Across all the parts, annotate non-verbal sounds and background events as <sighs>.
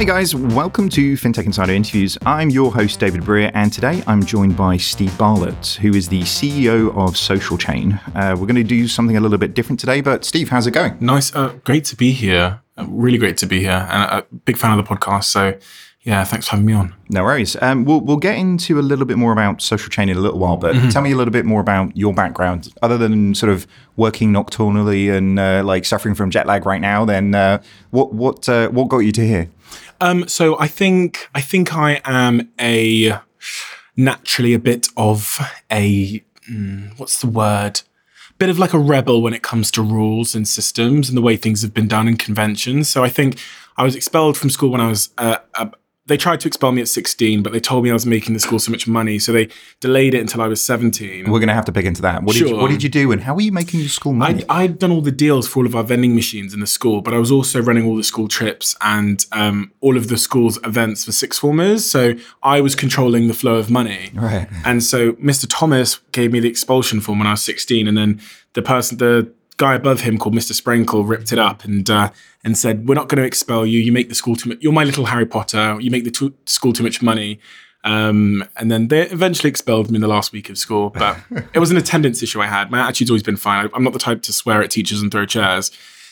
Hey guys, welcome to FinTech Insider Interviews. I'm your host, David Brear, and today I'm joined by Steve Bartlett, who is the CEO of Social Chain. Uh, we're going to do something a little bit different today, but Steve, how's it going? Nice. Uh, great to be here. Uh, really great to be here. And a big fan of the podcast. So, yeah, thanks for having me on. No worries. Um, we'll, we'll get into a little bit more about Social Chain in a little while, but mm-hmm. tell me a little bit more about your background. Other than sort of working nocturnally and uh, like suffering from jet lag right now, then uh, what what uh, what got you to here? Um, so I think I think I am a naturally a bit of a mm, what's the word? Bit of like a rebel when it comes to rules and systems and the way things have been done in conventions. So I think I was expelled from school when I was uh, they tried to expel me at 16, but they told me I was making the school so much money, so they delayed it until I was 17. We're going to have to pick into that. What, sure. did, you, what did you do, and how were you making your school money? I, had done all the deals for all of our vending machines in the school, but I was also running all the school trips and um, all of the school's events for sixth formers. So I was controlling the flow of money. Right. And so Mr. Thomas gave me the expulsion form when I was 16, and then the person, the guy above him called Mr. Sprinkle ripped it up and uh, and said, "We're not going to expel you. You make the school too much. You're my little Harry Potter. You make the t- school too much money." Um, and then they eventually expelled me in the last week of school. But <laughs> it was an attendance issue I had. My attitude's always been fine. I'm not the type to swear at teachers and throw chairs.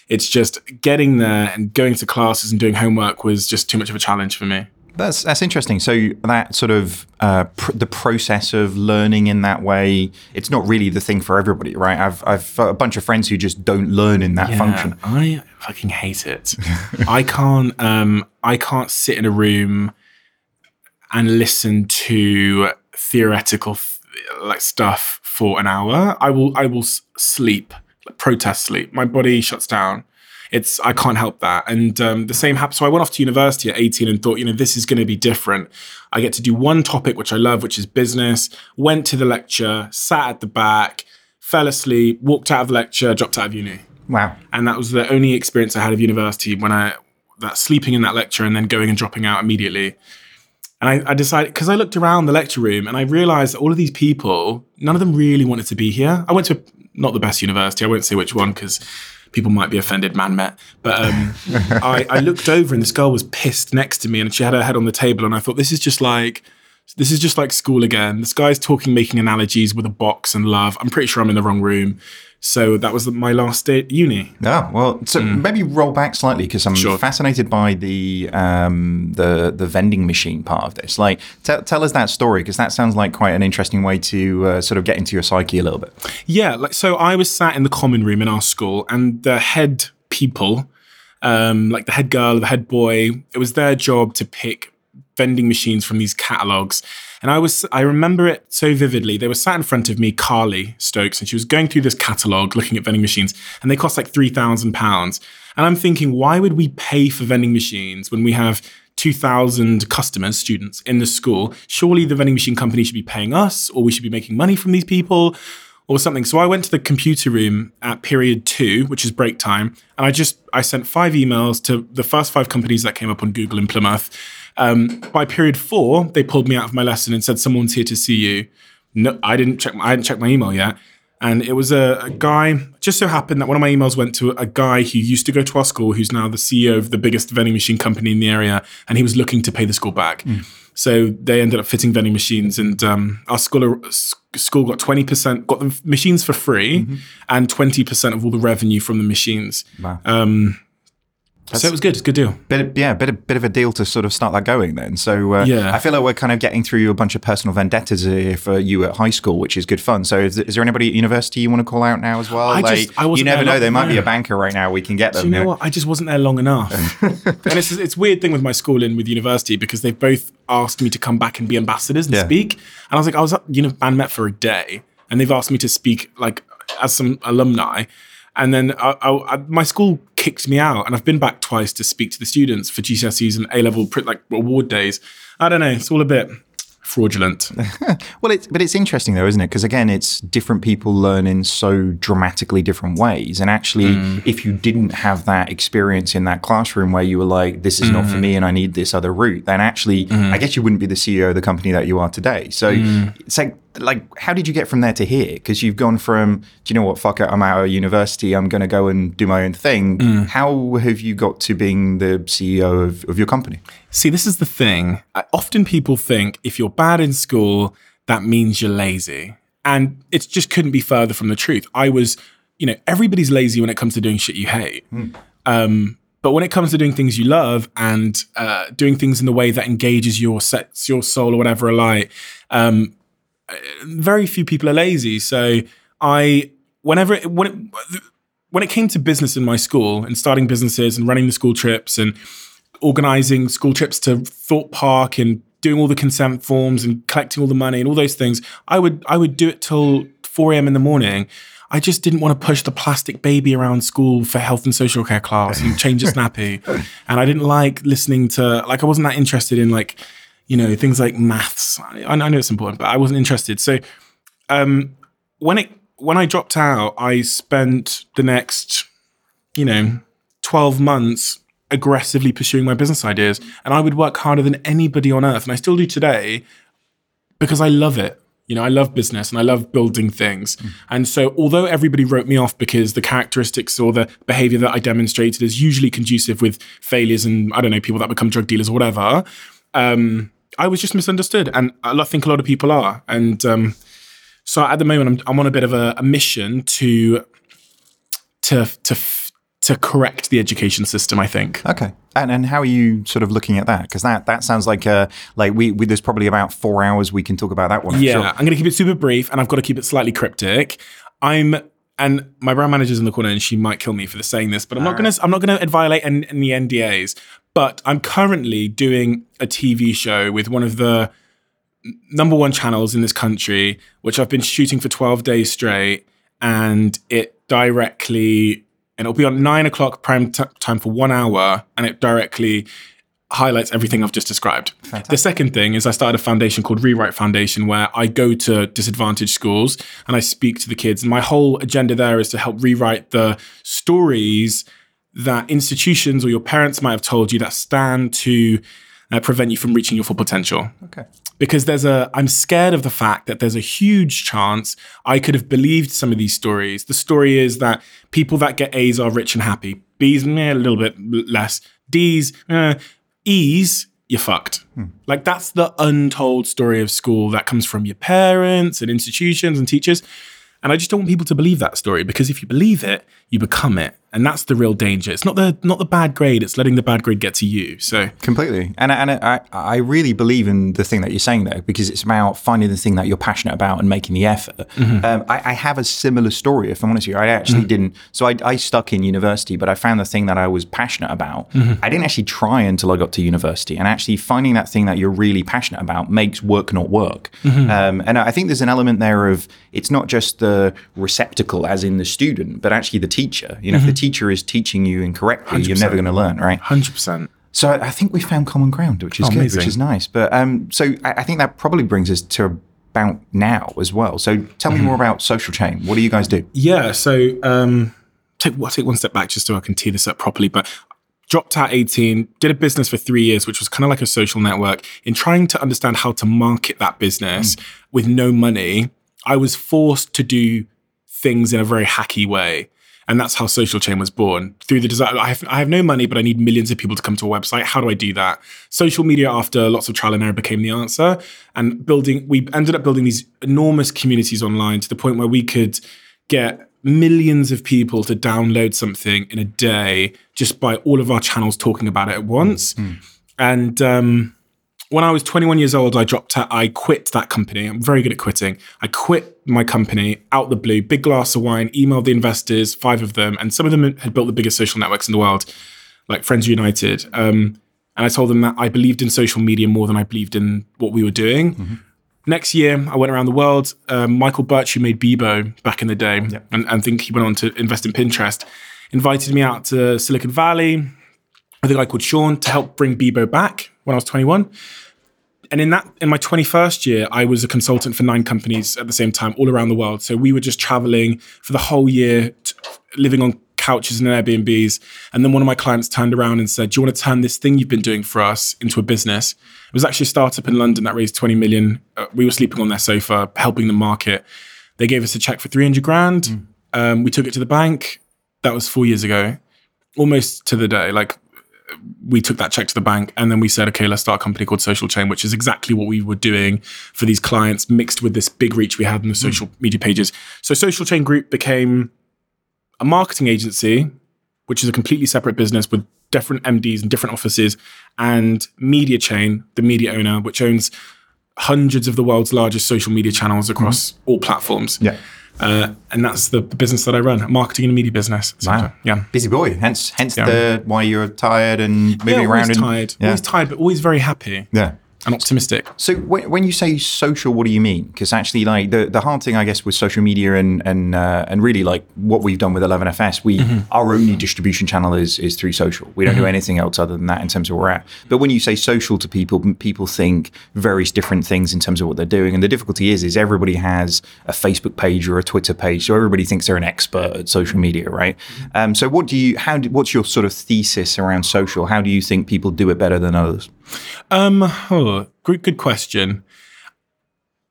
It's just getting there and going to classes and doing homework was just too much of a challenge for me. That's that's interesting. So that sort of uh, pr- the process of learning in that way, it's not really the thing for everybody, right? I've I've a bunch of friends who just don't learn in that yeah, function. I fucking hate it. <laughs> I can't um I can't sit in a room and listen to theoretical like stuff for an hour. I will I will sleep, like protest sleep. My body shuts down it's I can't help that. And um, the same happened. So I went off to university at 18 and thought, you know, this is going to be different. I get to do one topic which I love, which is business. Went to the lecture, sat at the back, fell asleep, walked out of lecture, dropped out of uni. Wow. And that was the only experience I had of university when I that sleeping in that lecture and then going and dropping out immediately. And I, I decided because I looked around the lecture room and I realized that all of these people, none of them really wanted to be here. I went to not the best university. I won't say which one because people might be offended, Man Met. But um, <laughs> I, I looked over and this girl was pissed next to me and she had her head on the table. And I thought, this is just like, this is just like school again. This guy's talking, making analogies with a box and love. I'm pretty sure I'm in the wrong room. So that was my last day at uni. Yeah, well, so mm. maybe roll back slightly because I'm sure. fascinated by the um, the the vending machine part of this. Like, t- tell us that story because that sounds like quite an interesting way to uh, sort of get into your psyche a little bit. Yeah, like so, I was sat in the common room in our school, and the head people, um, like the head girl, the head boy, it was their job to pick vending machines from these catalogs and I was, I remember it so vividly. They were sat in front of me, Carly Stokes, and she was going through this catalog, looking at vending machines, and they cost like three thousand pounds. And I'm thinking, why would we pay for vending machines when we have 2,000 customers, students in the school? Surely the vending machine company should be paying us, or we should be making money from these people or something. So I went to the computer room at period two, which is break time, and I just I sent five emails to the first five companies that came up on Google in Plymouth. Um, by period four, they pulled me out of my lesson and said, "Someone's here to see you." No, I didn't check. My, I hadn't checked my email yet, and it was a, a, guy. Just so happened that one of my emails went to a guy who used to go to our school, who's now the CEO of the biggest vending machine company in the area, and he was looking to pay the school back. Mm. So they ended up fitting vending machines, and um, our school school got twenty percent, got the machines for free, mm-hmm. and twenty percent of all the revenue from the machines. Wow. Um, that's so it was good. It's a good deal. Bit yeah, bit of, bit of a deal to sort of start that going then. So uh, yeah. I feel like we're kind of getting through a bunch of personal vendettas here for you at high school, which is good fun. So is, is there anybody at university you want to call out now as well? I like, just, I you never know. There might be a banker right now. We can get them. Do you know what? I just wasn't there long enough. <laughs> and it's it's weird thing with my schooling with university because they've both asked me to come back and be ambassadors and yeah. speak. And I was like, I was at you know Man Met for a day, and they've asked me to speak like as some alumni. And then I, I, I, my school kicked me out, and I've been back twice to speak to the students for GCSEs and A level like award days. I don't know. It's all a bit fraudulent. <laughs> Well, it's but it's interesting though, isn't it? Because again, it's different people learn in so dramatically different ways. And actually, mm. if you didn't have that experience in that classroom where you were like, "This is not for mm. me, and I need this other route," then actually, mm. I guess you wouldn't be the CEO of the company that you are today. So it's like, like, how did you get from there to here? Because you've gone from, do you know what? Fuck it, I'm out of university. I'm going to go and do my own thing. How have you got to being the CEO of, of your company? See, this is the thing. I, often people think if you're bad in school, that means you're lazy. And it just couldn't be further from the truth. I was, you know, everybody's lazy when it comes to doing shit you hate. Um, but when it comes to doing things you love and uh, doing things in the way that engages your sets your soul or whatever alight, um, very few people are lazy. So I, whenever it, when it, when it came to business in my school and starting businesses and running the school trips and organizing school trips to Thorpe Park and doing all the consent forms and collecting all the money and all those things, I would I would do it till 4 a.m. in the morning. I just didn't want to push the plastic baby around school for health and social care class and change a <laughs> snappy. and I didn't like listening to like I wasn't that interested in like, you know, things like maths. I, I know it's important, but I wasn't interested. So um when it when I dropped out, I spent the next, you know, 12 months aggressively pursuing my business ideas. And I would work harder than anybody on earth. And I still do today because I love it. You know, I love business and I love building things. And so, although everybody wrote me off because the characteristics or the behavior that I demonstrated is usually conducive with failures and, I don't know, people that become drug dealers or whatever, um, I was just misunderstood. And I think a lot of people are. And um, so, at the moment, I'm, I'm on a bit of a, a mission to, to, to, to correct the education system, I think. Okay. And and how are you sort of looking at that? Because that that sounds like uh like we, we there's probably about four hours we can talk about that one. Yeah, sure. I'm going to keep it super brief, and I've got to keep it slightly cryptic. I'm, and my brand manager's in the corner, and she might kill me for saying this, but I'm not going to. I'm not going to violate any, any NDAs. But I'm currently doing a TV show with one of the number one channels in this country, which I've been shooting for 12 days straight, and it directly, and it'll be on nine o'clock prime t- time for one hour, and it directly highlights everything I've just described. The second thing is I started a foundation called Rewrite Foundation where I go to disadvantaged schools and I speak to the kids. And my whole agenda there is to help rewrite the stories that institutions or your parents might have told you that stand to uh, prevent you from reaching your full potential Okay. because there's a I'm scared of the fact that there's a huge chance I could have believed some of these stories. The story is that people that get A's are rich and happy. B's meh, a little bit less. D's eh, E's you're fucked. Like that's the untold story of school that comes from your parents and institutions and teachers. And I just don't want people to believe that story because if you believe it, you become it. And that's the real danger. It's not the not the bad grade, it's letting the bad grade get to you. So Completely. And and I I really believe in the thing that you're saying there because it's about finding the thing that you're passionate about and making the effort. Mm-hmm. Um, I, I have a similar story. If I'm honest with you, I actually mm-hmm. didn't. So I, I stuck in university, but I found the thing that I was passionate about. Mm-hmm. I didn't actually try until I got to university, and actually finding that thing that you're really passionate about makes work not work. Um, and I think there's an element there of it's not just the receptacle, as in the student, but actually the teacher. You know, teacher is teaching you incorrectly, you're never going to learn, right? hundred percent. So I think we found common ground, which is good, amazing. which is nice. But um, so I, I think that probably brings us to about now as well. So tell me more about Social Chain. What do you guys do? Yeah. So um, take well, take one step back just so I can tee this up properly. But dropped out 18, did a business for three years, which was kind of like a social network. In trying to understand how to market that business with no money, I was forced to do things in a very hacky way. And that's how Social Chain was born through the design. I have, I have no money, but I need millions of people to come to a website. How do I do that? Social media, after lots of trial and error, became the answer. And building, we ended up building these enormous communities online to the point where we could get millions of people to download something in a day just by all of our channels talking about it at once. And um, when I was 21 years old, I dropped out. I quit that company. I'm very good at quitting. I quit my company out the blue, big glass of wine, emailed the investors, five of them, and some of them had built the biggest social networks in the world, like Friends Reunited. Um, and I told them that I believed in social media more than I believed in what we were doing. Next year, I went around the world. Um, Michael Birch, who made Bebo back in the day, and I think he went on to invest in Pinterest, invited me out to Silicon Valley with a guy called Sean to help bring Bebo back when I was 21. and in that in my 21st year i was a consultant for nine companies at the same time all around the world. So we were just traveling for the whole year t- living on couches and airbnbs. And then one of my clients turned around and said do you want to turn this thing you've been doing for us into a business? It was actually a startup in london that raised 20 million. Uh, we were sleeping on their sofa helping them market. They gave us a check for 300 grand. Mm. um, we took it to the bank. That was four years ago. Almost to the day like we took that check to the bank and then we said, okay, let's start a company called Social Chain, which is exactly what we were doing for these clients, mixed with this big reach we had in the social mm. media pages. So Social Chain Group became a marketing agency, which is a completely separate business with different MDs and different offices, and Media Chain, the media owner, which owns hundreds of the world's largest social media channels across mm. all platforms. Yeah. Uh, and that's the, business that I run, marketing and media business. So, wow. Yeah. Busy boy. Hence, hence yeah. the why you're tired and moving yeah, around. Always and, tired. Yeah. Always tired, but always very happy. Yeah and optimistic. So when, when you say social, what do you mean? Because actually, like the, the hard thing, I guess, with social media and and uh, and really like what we've done with 11FS, we mm-hmm. our only distribution channel is is through social. We don't mm-hmm. do anything else other than that in terms of where we're at. But when you say social to people, people think various different things in terms of what they're doing. And the difficulty is, is everybody has a Facebook page or a Twitter page, so everybody thinks they're an expert at social media, right? Mm-hmm. Um, so what do you? How? Do, what's your sort of thesis around social? How do you think people do it better than others? Um, oh, good, good question.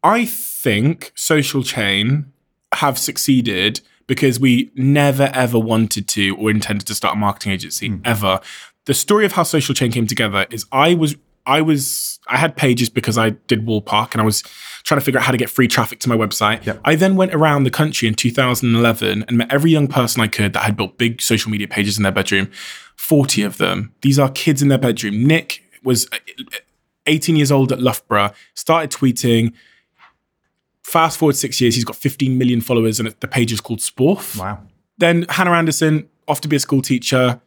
I think Social Chain have succeeded because we never ever wanted to or intended to start a marketing agency mm. ever. The story of how Social Chain came together is I was I was I had pages because I did Wallpark and I was trying to figure out how to get free traffic to my website. Yep. I then went around the country in 2011 and met every young person I could that had built big social media pages in their bedroom. 40 of them. These are kids in their bedroom. Nick was uh, 18 years old at Loughborough, started tweeting. Fast forward six years, he's got 15 million followers, and the page is called Sporf. Wow. Then Hannah Anderson, off to be a school teacher,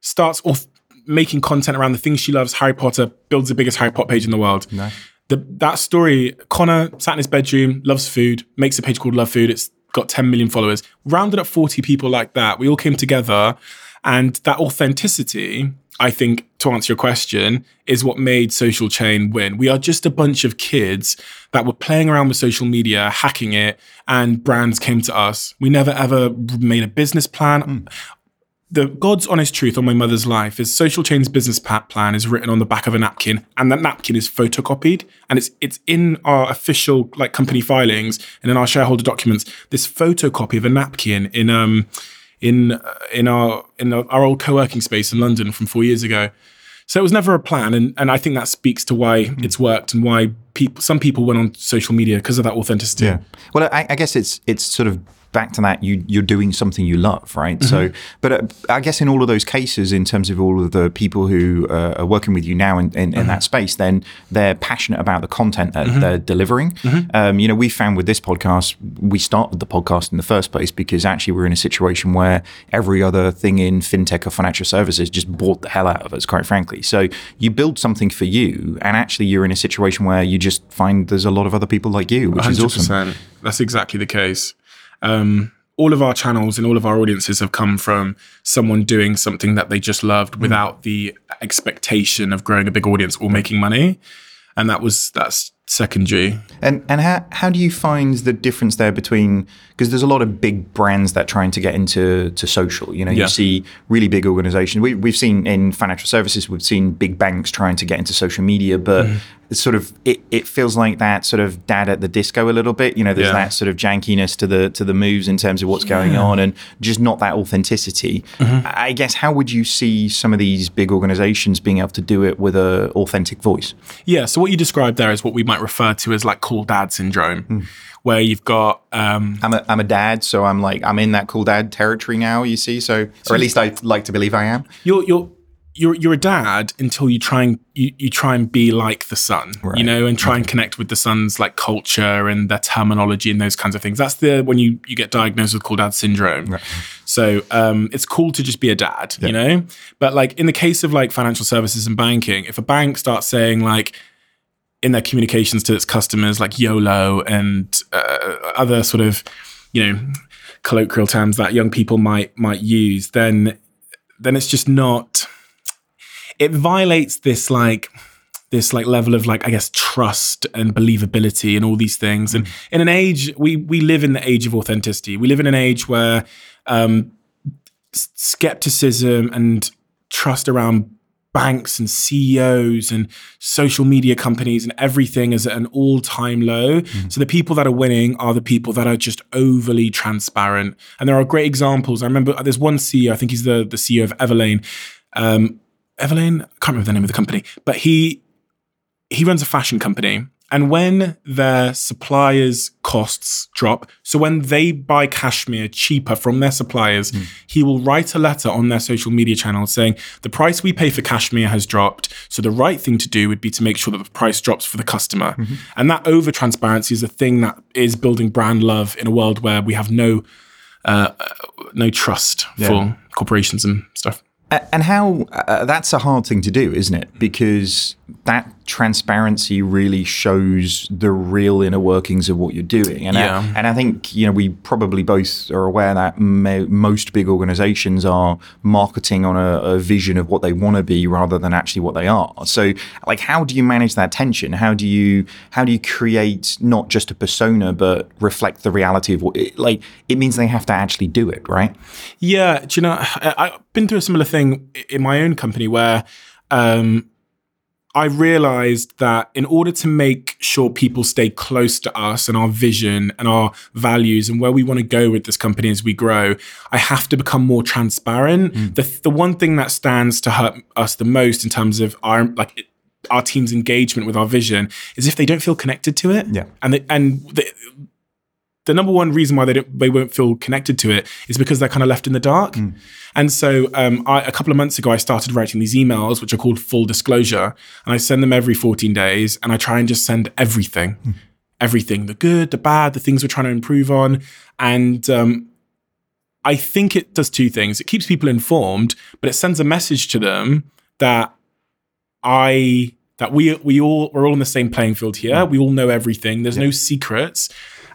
starts off making content around the things she loves, Harry Potter, builds the biggest Harry Potter page in the world. Nice. The, that story, Connor sat in his bedroom, loves food, makes a page called Love Food. It's got 10 million followers. Rounded up 40 people like that. We all came together, and that authenticity I think to answer your question, is what made Social Chain win. We are just a bunch of kids that were playing around with social media, hacking it, and brands came to us. We never ever made a business plan. Mm. The God's honest truth on my mother's life is Social Chain's business plan is written on the back of a napkin, and that napkin is photocopied, and it's it's in our official like company filings and in our shareholder documents. This photocopy of a napkin in um in uh, in our in our old co-working space in London from four years ago. So it was never a plan, and and I think that speaks to why mm. it's worked and why people some people went on social media because of that authenticity. Yeah. Well, I, I guess it's it's sort of back to that, you you're doing something you love, right? Mm-hmm. So, but uh, I guess in all of those cases, in terms of all of the people who uh, are working with you now in, in, mm-hmm. in, that space, then they're passionate about the content that mm-hmm. they're delivering. Mm-hmm. Um, you know, we found with this podcast, we started the podcast in the first place because actually we're in a situation where every other thing in fintech or financial services just bought the hell out of us, quite frankly. So you build something for you, and actually you're in a situation where you just find there's a lot of other people like you, which 100%. is awesome. That's exactly the case um, all of our channels and all of our audiences have come from someone doing something that they just loved mm. without the expectation of growing a big audience or making money and that was that's secondary. And and how how do you find the difference there between because there's a lot of big brands that are trying to get into to social. You know, yeah. you see really big organizations. We, we've seen in financial services, we've seen big banks trying to get into social media, but mm. it's sort of it, it feels like that sort of dad at the disco a little bit. You know, there's yeah. that sort of jankiness to the to the moves in terms of what's yeah. going on, and just not that authenticity. Mm-hmm. I guess how would you see some of these big organizations being able to do it with a authentic voice? Yeah. So what you described there is what we might refer to as like cool dad syndrome. Mm where you've got. Um, I'm a I'm a dad, so I'm like I'm in that cool dad territory now. You see, so or at least I like to believe I am. You're you're you're you're a dad until you try and you, you try and be like the son, right. you know, and try okay. and connect with the son's like culture and their terminology and those kinds of things. That's the when you you get diagnosed with cool dad syndrome. Right. So um, it's cool to just be a dad, yeah. you know. But like in the case of like financial services and banking, if a bank starts saying like in their communications to its customers, like YOLO and uh, other sort of, you know, colloquial terms that young people might might use, then then it's just not. It violates this like this like level of like I guess trust and believability and all these things. And in an age we we live in the age of authenticity. We live in an age where um, skepticism and trust around banks and CEOs and social media companies and everything is at an all time low. Mm. So the people that are winning are the people that are just overly transparent. And there are great examples. I remember there's one CEO, I think he's the, the CEO of Everlane. Um, Everlane, I can't remember the name of the company, but he he runs a fashion company and when their suppliers' costs drop, so when they buy cashmere cheaper from their suppliers, mm. he will write a letter on their social media channel saying, The price we pay for cashmere has dropped. So the right thing to do would be to make sure that the price drops for the customer. Mm-hmm. And that over transparency is a thing that is building brand love in a world where we have no uh, no trust yeah. for corporations and stuff. And how uh, that's a hard thing to do, isn't it? Because that transparency really shows the real inner workings of what you're doing. And, yeah. I, and I think, you know, we probably both are aware that most big organizations are marketing on a, a vision of what they want to be rather than actually what they are. So like, how do you manage that tension? How do you, how do you create not just a persona, but reflect the reality of what it, like, it means they have to actually do it, right? Yeah. Do you know, I, I've been through a similar thing in my own company where, um, I realized that in order to make sure people stay close to us and our vision and our values and where we want to go with this company as we grow, I have to become more transparent. Mm. The the one thing that stands to hurt us the most in terms of our like our team's engagement with our vision is if they don't feel connected to it. Yeah. And they, and the, the number one reason why they don't they won't feel connected to it is because they're kind of left in the dark. Mm. And so um, I, a couple of months ago, I started writing these emails, which are called full disclosure, and I send them every 14 days, and I try and just send everything, mm. everything, the good, the bad, the things we're trying to improve on, and um, I think it does two things. It keeps people informed, but it sends a message to them that I that we we all we're all on the same playing field here. Mm. We all know everything. There's yeah. no secrets.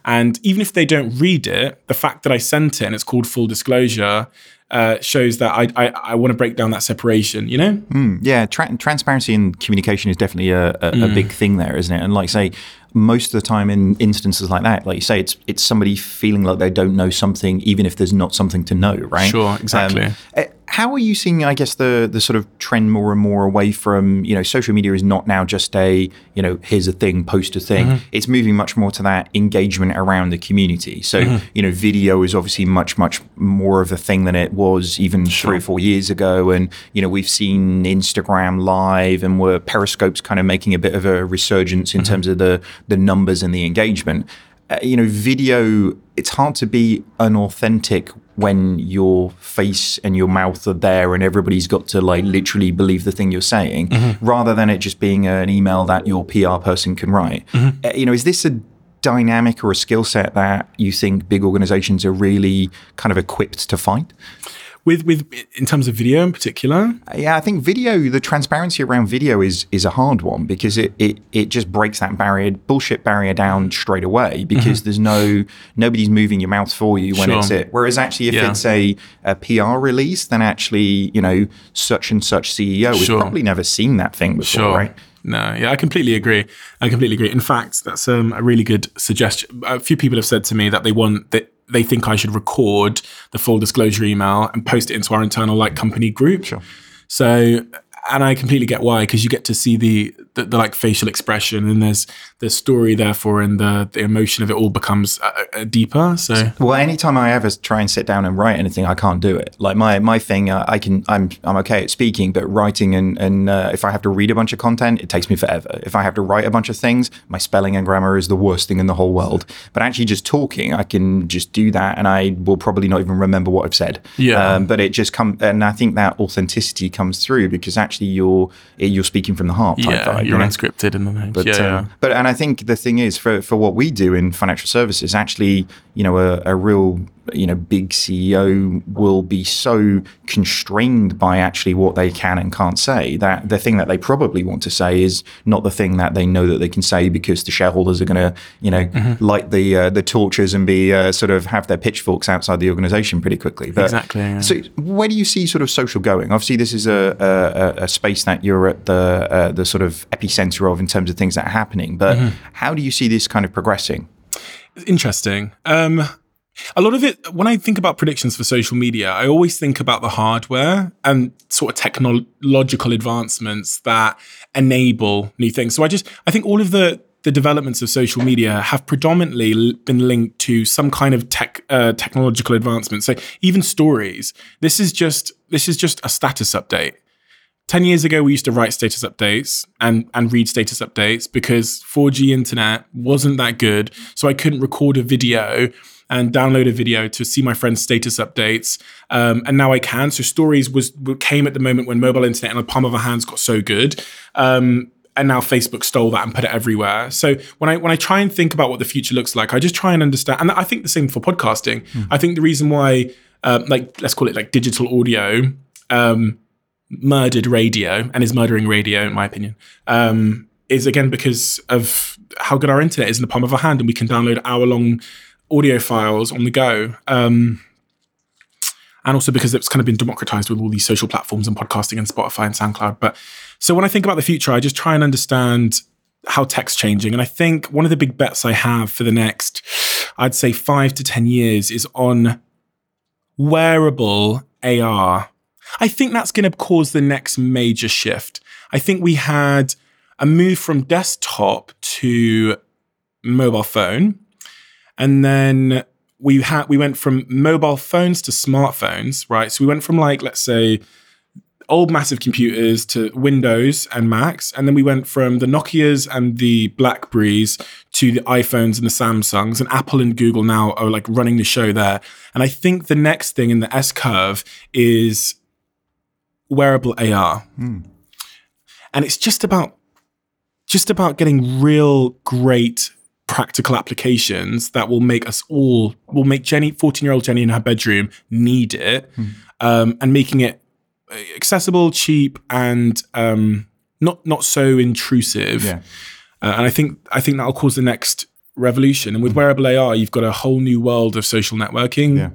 And even if they don't read it, the fact that I sent it and it's called full disclosure uh, shows that I, I, I want to break down that separation, you know? Mm, yeah, tra- transparency and communication is definitely a, a, mm. a, big thing there, isn't it? And like say, most of the time in instances like that, like you say, it's it's somebody feeling like they don't know something, even if there's not something to know, right? Sure, exactly. Um, eh, how are you seeing, I guess, the the sort of trend more and more away from, you know, social media is not now just a, you know, here's a thing, post a thing. Mm-hmm. It's moving much more to that engagement around the community. So, mm-hmm. you know, video is obviously much, much more of a thing than it was even sure. three or four years ago. And, you know, we've seen Instagram live and where Periscope's kind of making a bit of a resurgence in mm-hmm. terms of the the numbers and the engagement. Uh, you know, video, it's hard to be unauthentic when your face and your mouth are there and everybody's got to like literally believe the thing you're saying mm-hmm. rather than it just being an email that your PR person can write. Mm-hmm. Uh, you know, is this a dynamic or a skill set that you think big organizations are really kind of equipped to find? With with in terms of video in particular yeah i think video the transparency around video is is a hard one because it it, it just breaks that barrier bullshit barrier down straight away because mm-hmm. there's no nobody's moving your mouth for you when sure. it's it whereas actually if yeah. it's a, a pr release then actually you know such and such ceo sure. has probably never seen that thing before sure. right no, yeah, I completely agree. I completely agree. In fact, that's um, a really good suggestion. A few people have said to me that they want that they think I should record the full disclosure email and post it into our internal like company group. Sure. So and I completely get why because you get to see the, the, the like facial expression and there's the story therefore and the the emotion of it all becomes uh, uh, deeper. So well, anytime I ever try and sit down and write anything, I can't do it. Like my my thing, uh, I can I'm I'm okay at speaking, but writing and and uh, if I have to read a bunch of content, it takes me forever. If I have to write a bunch of things, my spelling and grammar is the worst thing in the whole world. But actually, just talking, I can just do that, and I will probably not even remember what I've said. Yeah. Um, but it just comes, and I think that authenticity comes through because actually actually you're you're speaking from the heart. yeah, vibe, you're unscripted in the name. But, yeah, um, yeah. but and I think the thing is for for what we do in financial services, actually, you know, a, a real you know big CEO will be so constrained by actually what they can and can't say that the thing that they probably want to say is not the thing that they know that they can say because the shareholders are going to you know mm-hmm. light the uh, the torches and be uh, sort of have their pitchforks outside the organization pretty quickly. But, exactly. Yeah. So where do you see sort of social going? Obviously, this is a, a, a space that you're at the uh, the sort of epicenter of in terms of things that are happening. But mm-hmm. how do you see this kind of progressing? Interesting. Um, a lot of it, when I think about predictions for social media, I always think about the hardware and sort of technological advancements that enable new things. So I just, I think all of the the developments of social media have predominantly been linked to some kind of tech uh, technological advancement. So even stories, this is just this is just a status update. 10 years ago, we used to write status updates and, and read status updates because 4G internet wasn't that good. So I couldn't record a video and download a video to see my friend's status updates. Um, and now I can. So stories was came at the moment when mobile internet in the palm of our hands got so good. Um, and now Facebook stole that and put it everywhere. So when I when I try and think about what the future looks like, I just try and understand. And I think the same for podcasting. Mm. I think the reason why, um, like let's call it like digital audio, um, murdered radio and is murdering radio, in my opinion, um, is again because of how good our internet is in the palm of our hand, and we can download hour long audio files on the go. Um, and also because it's kind of been democratized with all these social platforms and podcasting and Spotify and SoundCloud. But so when I think about the future, I just try and understand how tech's changing. And I think one of the big bets I have for the next, I'd say five to 10 years is on wearable AR. I think that's going to cause the next major shift. I think we had a move from desktop to mobile phone. And then we had we went from mobile phones to smartphones, right? So we went from like let's say old massive computers to Windows and Macs, and then we went from the Nokia's and the Blackberries to the iPhones and the Samsungs, and Apple and Google now are like running the show there. And I think the next thing in the S curve is wearable AR, mm. and it's just about just about getting real great practical applications that will make us all will make Jenny, 14 year old Jenny in her bedroom need it, mm. um, and making it accessible, cheap, and um, not not so intrusive. Yeah. Uh, and I think I think that'll cause the next revolution. And with mm. wearable AR, you've got a whole new world of social networking. Yeah.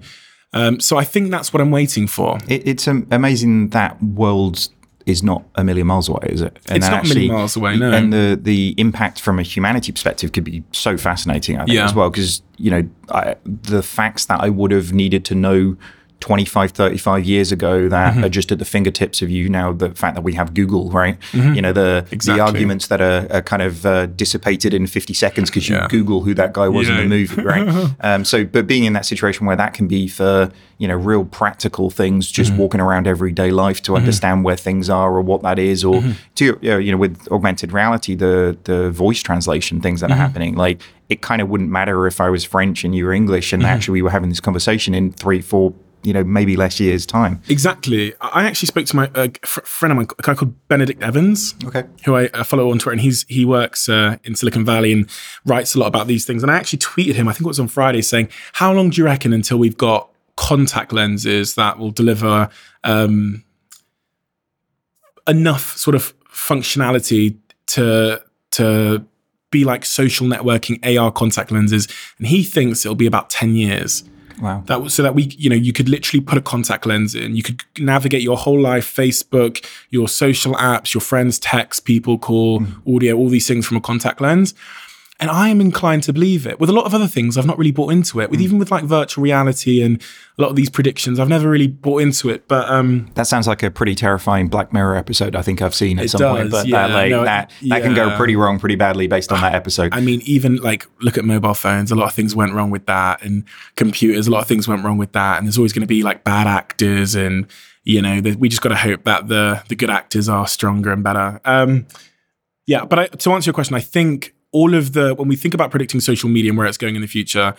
Um, so I think that's what I'm waiting for. It, it's um, amazing that world is not a million miles away, is it? And it's not actually, a million miles away, no. And the the impact from a humanity perspective could be so fascinating, I think, yeah. as well. Because you know, I, the facts that I would have needed to know 25, 35 years ago that mm-hmm. are just at the fingertips of you now. The fact that we have Google, right? Mm-hmm. You know, the exactly. the arguments that are, are kind of uh, dissipated in 50 seconds because you yeah. Google who that guy was yeah. in the movie, right? <laughs> um, so, but being in that situation where that can be for, you know, real practical things, just mm-hmm. walking around everyday life to mm-hmm. understand where things are or what that is, or mm-hmm. to, you know, with augmented reality, the, the voice translation things that are mm-hmm. happening, like, it kind of wouldn't matter if I was French and you were English, and actually we were having this conversation in three, four you know maybe less years time. Exactly. I actually spoke to my uh, friend of mine a guy called benedict evans okay. who i follow on twitter and he's he works uh, in silicon valley and writes a lot about these things. And i actually tweeted him i think it was on friday saying how long do you reckon until we've got contact lenses that will deliver um, enough sort of functionality to to be like social networking AR contact lenses? And he thinks it'll be about 10 years Wow. That was so that we, you know, you could literally put a contact lens in. You could navigate your whole life, Facebook, your social apps, your friends, text, people call, mm. audio, all these things from a contact lens. And I am inclined to believe it. With a lot of other things, I've not really bought into it. With mm. even with like virtual reality and a lot of these predictions, I've never really bought into it. But um, that sounds like a pretty terrifying Black Mirror episode. I think I've seen at some does, point. But yeah, that, like, no, that, yeah. that can go pretty wrong pretty badly based on that <sighs> episode. I mean, even like look at mobile phones. A lot of things went wrong with that, and computers. A lot of things went wrong with that. And there's always going to be like bad actors, and you know, the, we just got to hope that the the good actors are stronger and better. Um, yeah, but I, to answer your question, I think all of the when we think about predicting social media and where it's going in the future,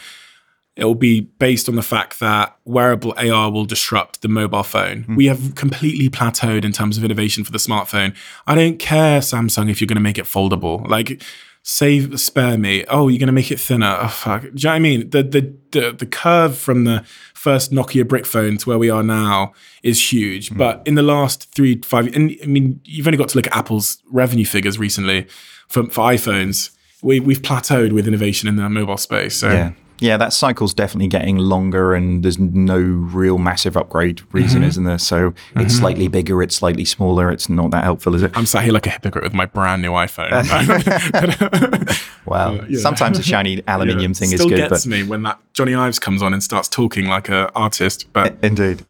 it will be based on the fact that wearable AR will disrupt the mobile phone. Mm. We have completely plateaued in terms of innovation for the smartphone. I don't care, Samsung, if you're going to make it foldable. Like, Save, spare me. Oh, you're going to make it thinner. Oh, fuck. Do you know what I mean? The, the, the, the curve from the first Nokia brick phone to where we are now is huge. Hmm. But in the last three, five, and I mean, you've only got to look at Apple's revenue figures recently for, for iPhones. We, we've plateaued with innovation in the mobile space. So Yeah. Yeah, that cycle's definitely getting longer, and there's no real massive upgrade reason, Mm-hmm. isn't there? So it's slightly bigger, it's slightly smaller. It's not that helpful, is it? I'm sat here like a hypocrite with my brand new iPhone. <laughs> <laughs> Well, <laughs> yeah. sometimes a shiny aluminium thing Still is good, gets but me when that Johnny Ives comes on and starts talking like an artist. But indeed.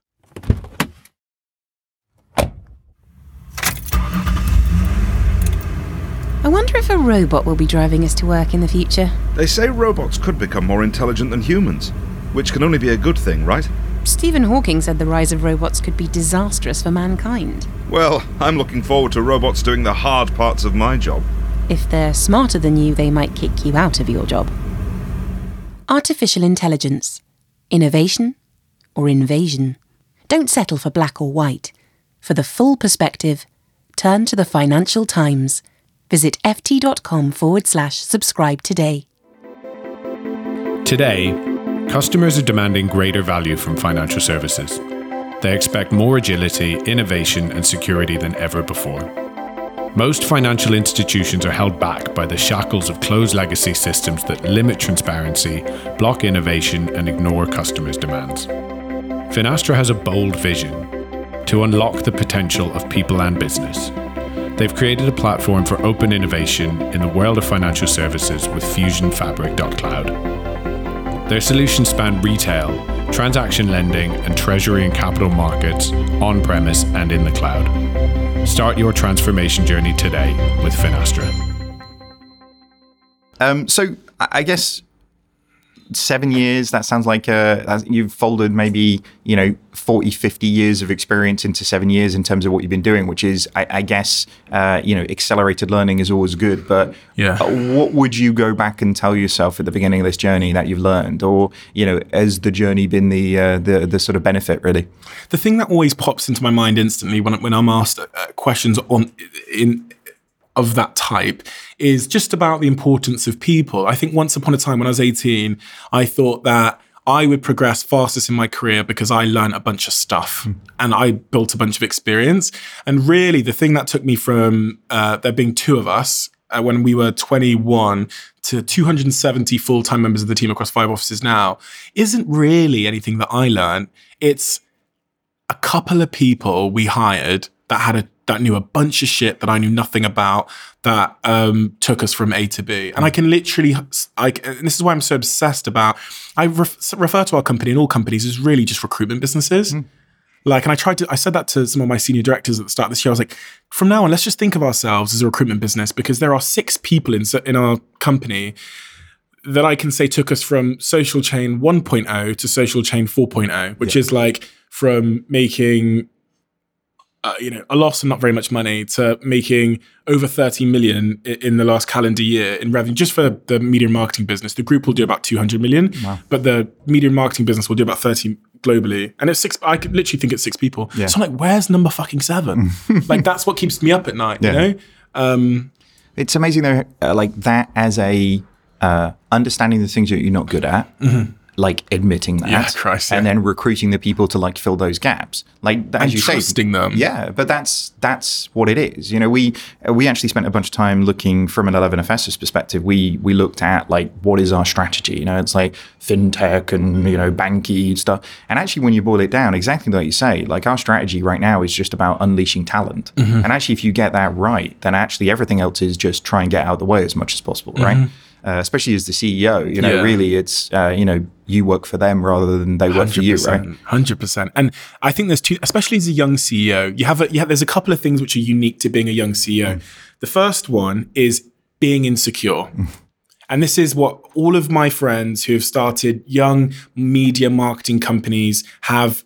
I wonder if a robot will be driving us to work in the future. They say robots could become more intelligent than humans, which can only be a good thing, right? Stephen Hawking said the rise of robots could be disastrous for mankind. Well, I'm looking forward to robots doing the hard parts of my job. If they're smarter than you, they might kick you out of your job. Artificial intelligence. Innovation or invasion. Don't settle for black or white. For the full perspective, turn to the Financial Times. Visit ft.com forward slash subscribe today. Today, customers are demanding greater value from financial services. They expect more agility, innovation, and security than ever before. Most financial institutions are held back by the shackles of closed legacy systems that limit transparency, block innovation, and ignore customers' demands. Finastra has a bold vision to unlock the potential of people and business. They've created a platform for open innovation in the world of financial services with FusionFabric.cloud. Their solutions span retail, transaction lending, and treasury and capital markets on premise and in the cloud. Start your transformation journey today with Finastra. Um, so I I guess seven years, that sounds like uh, you've folded maybe, you know, 40, 50 years of experience into seven years in terms of what you've been doing, which is, I, I guess, uh, you know, accelerated learning is always good. But Yeah. what would you go back and tell yourself at the beginning of this journey that you've learned? Or, you know, has the journey been the, uh, the, the sort of benefit really? the thing that always pops into my mind instantly when, when I'm asked uh, questions on in of that type is just about the importance of people. I think once upon a time when I was 18, I thought that I would progress fastest in my career because I learned a bunch of stuff and I built a bunch of experience. And really, the thing that took me from uh, there being two of us uh, when we were 21 to 270 full time members of the team across five offices now isn't really anything that I learned. It's a couple of people we hired that had a that knew a bunch of shit that I knew nothing about that um, took us from A to B. And I can literally, I, and this is why I'm so obsessed about. I ref, refer to our company and all companies as really just recruitment businesses. Like, and I tried to, I said that to some of my senior directors at the start of this year. I was like, from now on, let's just think of ourselves as a recruitment business because there are six people in in our company that I can say took us from social chain 1.0 to social chain 4.0, which is like from making uh, you know a loss and not very much money to making over 30 million in the last calendar year in revenue just for the media and marketing business. The group will do about 200 million but the media and marketing business will do about 30 globally. And it's six i could literally think it's six people. Yeah. so i'm like where's number fucking seven? <laughs> Like that's what keeps me up at night Yeah. you know? Um It's amazing though, uh, like that as a uh, understanding the things that you're not good at, like admitting that, Mm-hmm. Yeah, and then recruiting the people to like fill those gaps, like as And you trusting say, them. Yeah, but that's that's what it is. You know, we we actually spent a bunch of time looking from an 11FS's perspective. We we looked at like what is our strategy. You know, it's like fintech and you know banky stuff. And actually, when you boil it down, exactly like you say, like our strategy right now is just about unleashing talent. Mm-hmm. And actually, if you get that right, then actually everything else is just try and get out of the way as much as possible, right? Uh, especially as the CEO, you know. Yeah. really, it's uh, you know, you work for them rather than they work for you, right? Hundred percent. And I think there's two, especially as a young CEO, you have a, you have, there's a couple of things which are unique to being a young CEO. The first one is being insecure. And this is what all of my friends who have started young media marketing companies have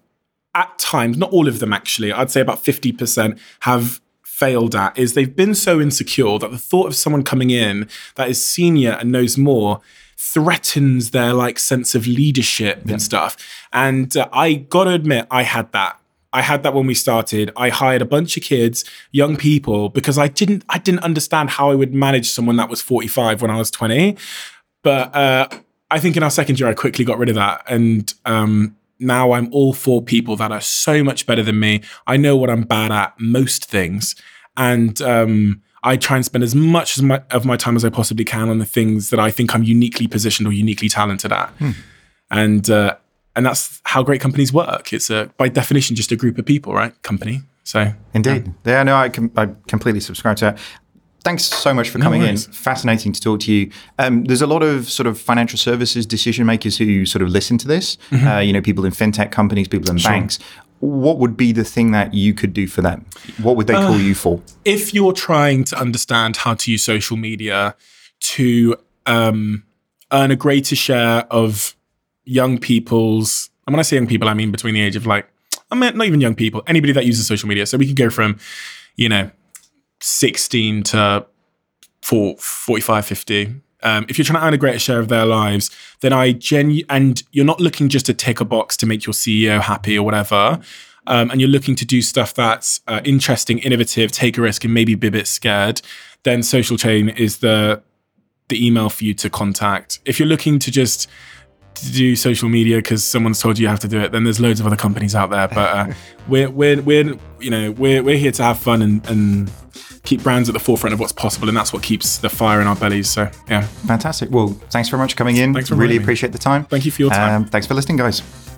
at times, not all of them actually, I'd say about 50% have failed at is they've been so insecure that the thought of someone coming in that is senior and knows more threatens their like sense of leadership and stuff. And uh, I got to admit, I had that I had that when we started. I hired a bunch of kids, young people, because I didn't I didn't understand how I would manage someone that was 45 when I was 20. But uh, I think in our second year, I quickly got rid of that, and um, now I'm all for people that are so much better than me. I know what I'm bad at, most things, and um, I try and spend as much as my, of my time as I possibly can on the things that I think I'm uniquely positioned or uniquely talented at. Hmm. And uh, and that's how great companies work. It's a by definition just a group of people, right? Company. So indeed, yeah, yeah no, I, com- I completely subscribe to that thanks so much for coming no in. Fascinating to talk to you. Um, there's a lot of sort of financial services decision makers who sort of listen to this. Mm-hmm. Uh, you know, people in fintech companies, people in sure. banks. What would be the thing that you could do for them? What would they call uh, you for? If you're trying to understand how to use social media to um, earn a greater share of young people's, and when I say young people, I mean between the age of like, I mean, not even young people, anybody that uses social media. So we could go from, you know, 16 to 4, 45, 50. Um, if you're trying to earn a greater share of their lives, then I genu and you're not looking just to tick a box to make your CEO happy or whatever. Um, and you're looking to do stuff that's uh, interesting, innovative, take a risk, and maybe be a bit scared, then Social Chain is the the email for you to contact. If you're looking to just to do social media because someone's told you you have to do it, then there's loads of other companies out there. But uh, <laughs> we're we're we're you know we're we're here to have fun and and keep brands at the forefront of what's possible, and that's what keeps the fire in our bellies. So yeah, fantastic. Well, thanks very much for coming in. Thanks for really appreciate the time. Thank you for your time. Um, thanks for listening, guys.